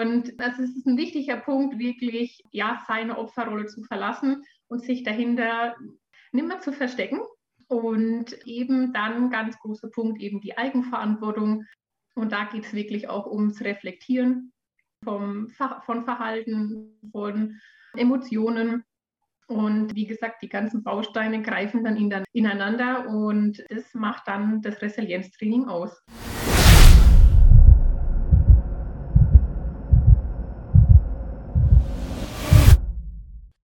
Und das ist ein wichtiger Punkt, wirklich ja seine Opferrolle zu verlassen und sich dahinter nimmer zu verstecken. Und eben dann ganz großer Punkt, eben die Eigenverantwortung. Und da geht es wirklich auch ums Reflektieren vom, von Verhalten, von Emotionen. Und wie gesagt, die ganzen Bausteine greifen dann ineinander und das macht dann das Resilienztraining aus.